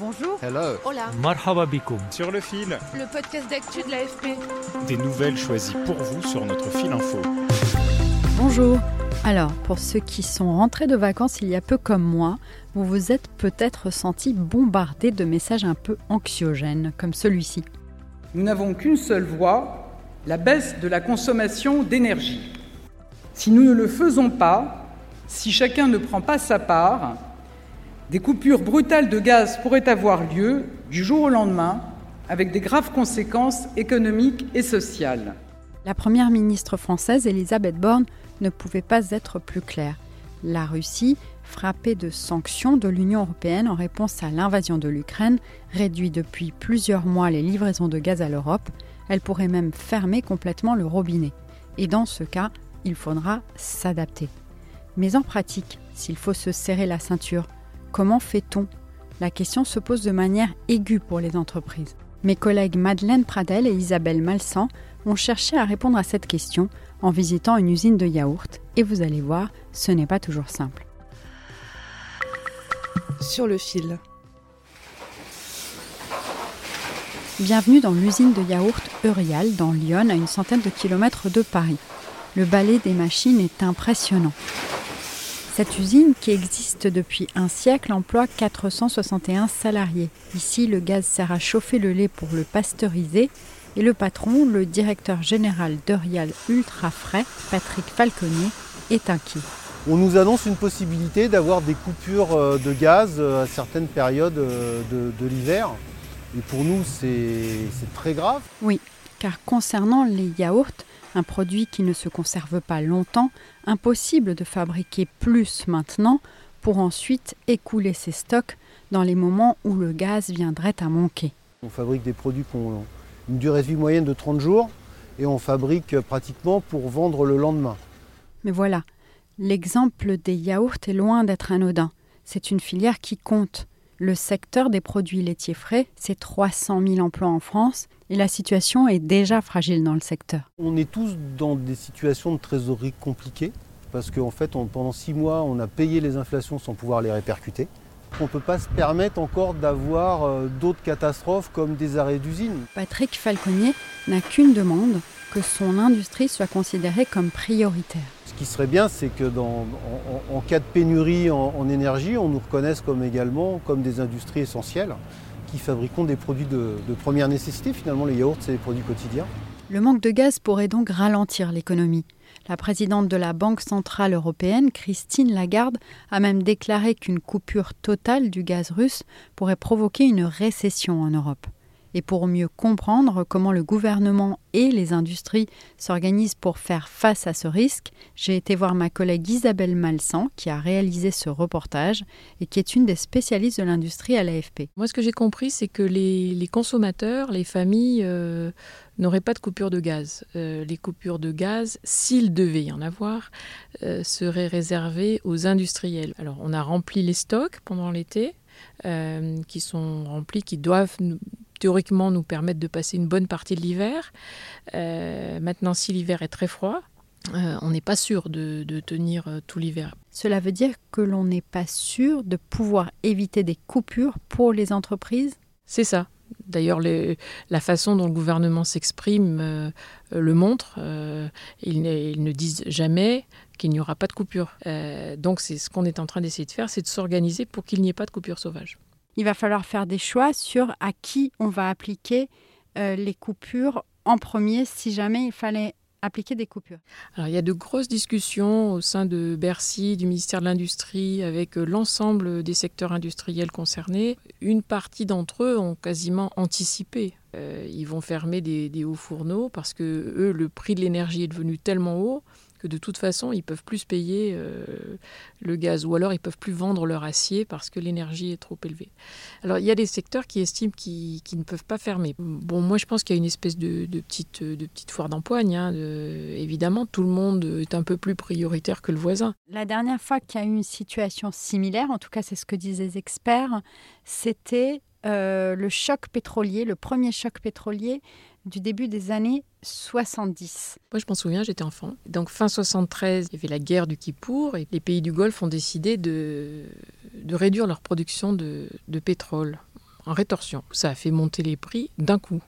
Bonjour. Hello. Hola. Marhaba bikoum. Sur le fil, Le podcast d'actu de l'AFP. des nouvelles choisies pour vous sur notre fil info. Bonjour. Alors, pour ceux qui sont rentrés de vacances il y a peu comme moi, vous vous êtes peut-être senti bombardé de messages un peu anxiogènes, comme celui-ci. Nous n'avons qu'une seule voie, la baisse de la consommation d'énergie. Si nous ne le faisons pas, si chacun ne prend pas sa part, des coupures brutales de gaz pourraient avoir lieu du jour au lendemain, avec des graves conséquences économiques et sociales. La première ministre française, Elisabeth Borne, ne pouvait pas être plus claire. La Russie, frappée de sanctions de l'Union européenne en réponse à l'invasion de l'Ukraine, réduit depuis plusieurs mois les livraisons de gaz à l'Europe. Elle pourrait même fermer complètement le robinet. Et dans ce cas, il faudra s'adapter. Mais en pratique, s'il faut se serrer la ceinture, comment fait-on? La question se pose de manière aiguë pour les entreprises. Mes collègues Madeleine Pradel et Isabelle Malsan ont cherché à répondre à cette question en visitant une usine de yaourt et vous allez voir, ce n'est pas toujours simple. Sur le fil. Bienvenue dans l'usine de yaourt Eurial dans Lyon à une centaine de kilomètres de Paris. Le balai des machines est impressionnant. Cette usine, qui existe depuis un siècle, emploie 461 salariés. Ici, le gaz sert à chauffer le lait pour le pasteuriser et le patron, le directeur général d'Eurial Ultra Frais, Patrick Falconier, est inquiet. On nous annonce une possibilité d'avoir des coupures euh, de gaz euh, à certaines périodes euh, de, de l'hiver. Et pour nous, c'est très grave. Oui, car concernant les yaourts, un produit qui ne se conserve pas longtemps, impossible de fabriquer plus maintenant pour ensuite écouler ses stocks dans les moments où le gaz viendrait à manquer. On fabrique des produits qui ont une durée de vie moyenne de 30 jours et on fabrique pratiquement pour vendre le lendemain. Mais voilà, l'exemple des yaourts est loin d'être anodin. C'est une filière qui compte. Le secteur des produits laitiers frais, c'est 300 000 emplois en France et la situation est déjà fragile dans le secteur. On est tous dans des situations de trésorerie compliquées parce qu'en fait, on- pendant six mois, on a payé les inflations sans pouvoir les répercuter. On ne peut pas se permettre encore d'avoir euh, d'autres catastrophes comme des arrêts d'usine. Patrick Falconier n'a qu'une demande, que son industrie soit considérée comme prioritaire. Ce qui serait bien, c'est que dans- en, en- en cas de pénurie en, en énergie, on nous reconnaisse comme également comme des industries essentielles qui fabriquons des produits de, première nécessité. Finalement, les yaourts, c'est des produits quotidiens. Le manque de gaz pourrait donc ralentir l'économie. La présidente de la Banque centrale européenne, Christine Lagarde, a même déclaré qu'une coupure totale du gaz russe pourrait provoquer une récession en Europe. Et pour mieux comprendre comment le gouvernement et les industries s'organisent pour faire face à ce risque, j'ai été voir ma collègue Isabelle Malsan, qui a réalisé ce reportage et qui est une des spécialistes de l'industrie à l'AFP. Moi, ce que j'ai compris, c'est que les, consommateurs, les familles, euh, n'auraient pas de coupure de gaz. Euh, les coupures de gaz, s'il devait y en avoir, euh, seraient réservées aux industriels. Alors, on a rempli les stocks pendant l'été, qui sont remplis, qui doivent nous- théoriquement nous permettre de passer une bonne partie de l'hiver. Euh, maintenant, si l'hiver est très froid, euh, on n'est pas sûr de, de tenir euh, tout l'hiver. Cela veut dire que l'on n'est pas sûr de pouvoir éviter des coupures pour les entreprises? C'est ça. D'ailleurs, la façon dont le gouvernement s'exprime euh, le montre. Euh, ils, ne, ils ne disent jamais qu'il n'y aura pas de coupure. Euh, donc, c'est ce qu'on est en train d'essayer de faire, c'est de s'organiser pour qu'il n'y ait pas de coupure sauvage. Il va falloir faire des choix sur à qui on va appliquer euh, les coupures en premier si jamais il fallait appliquer des coupures. Alors, il y a de grosses discussions au sein de Bercy, du ministère de l'Industrie, avec euh, l'ensemble des secteurs industriels concernés. Une partie d'entre eux ont quasiment anticipé. Euh, ils vont fermer des, des hauts fourneaux parce que eux, le prix de l'énergie est devenu tellement haut que de toute façon, ils peuvent plus payer euh, le gaz, ou alors ils peuvent plus vendre leur acier parce que l'énergie est trop élevée. Alors il y a des secteurs qui estiment qu'ils ne peuvent pas fermer. Bon, moi je pense qu'il y a une espèce de, petite, foire d'empoigne. Hein, évidemment, tout le monde est un peu plus prioritaire que le voisin. La dernière fois qu'il y a eu une situation similaire, en tout cas c'est ce que disent les experts, c'était euh, le choc pétrolier, le premier choc pétrolier du début des années 70. Moi, je m'en souviens, j'étais enfant. Donc, fin 73, il y avait la guerre du Kippour et les pays du Golfe ont décidé de, réduire leur production de, de pétrole en rétorsion. Ça a fait monter les prix d'un coup.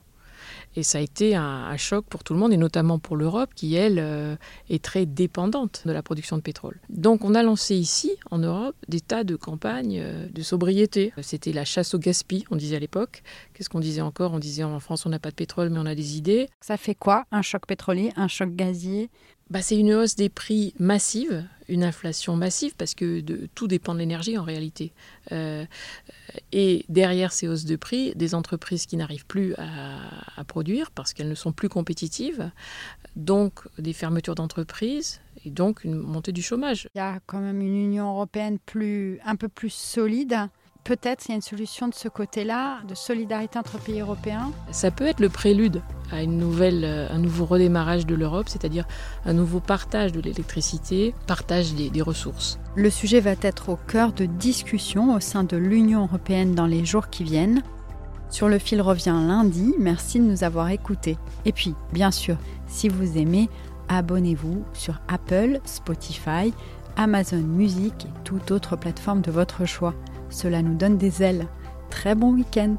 Et ça a été un, choc pour tout le monde, et notamment pour l'Europe, qui, elle, euh, est très dépendante de la production de pétrole. Donc on a lancé ici, en Europe, des tas de campagnes euh, de sobriété. C'était la chasse au gaspillage, on disait à l'époque. Qu'est-ce qu'on disait encore? On disait en France, on n'a pas de pétrole, mais on a des idées. Ça fait quoi Un choc pétrolier, un choc gazier? Bah, c'est une hausse des prix massive, une inflation massive, parce que tout dépend de l'énergie en réalité. Euh, et derrière ces hausses de prix, des entreprises qui n'arrivent plus à, produire parce qu'elles ne sont plus compétitives, donc des fermetures d'entreprises et donc une montée du chômage. Il y a quand même une Union européenne plus, un peu plus solide peut-être il y a une solution de ce côté-là, de solidarité entre pays européens Ça peut être le prélude à une nouvelle, euh, un nouveau redémarrage de l'Europe, c'est-à-dire un nouveau partage de l'électricité, partage des, des, ressources. Le sujet va être au cœur de discussions au sein de l'Union européenne dans les jours qui viennent. Sur le fil revient lundi, merci de nous avoir écoutés. Et puis, bien sûr, si vous aimez, abonnez-vous sur Apple, Spotify, Amazon Music et toute autre plateforme de votre choix. Cela nous donne des ailes. Très bon week-end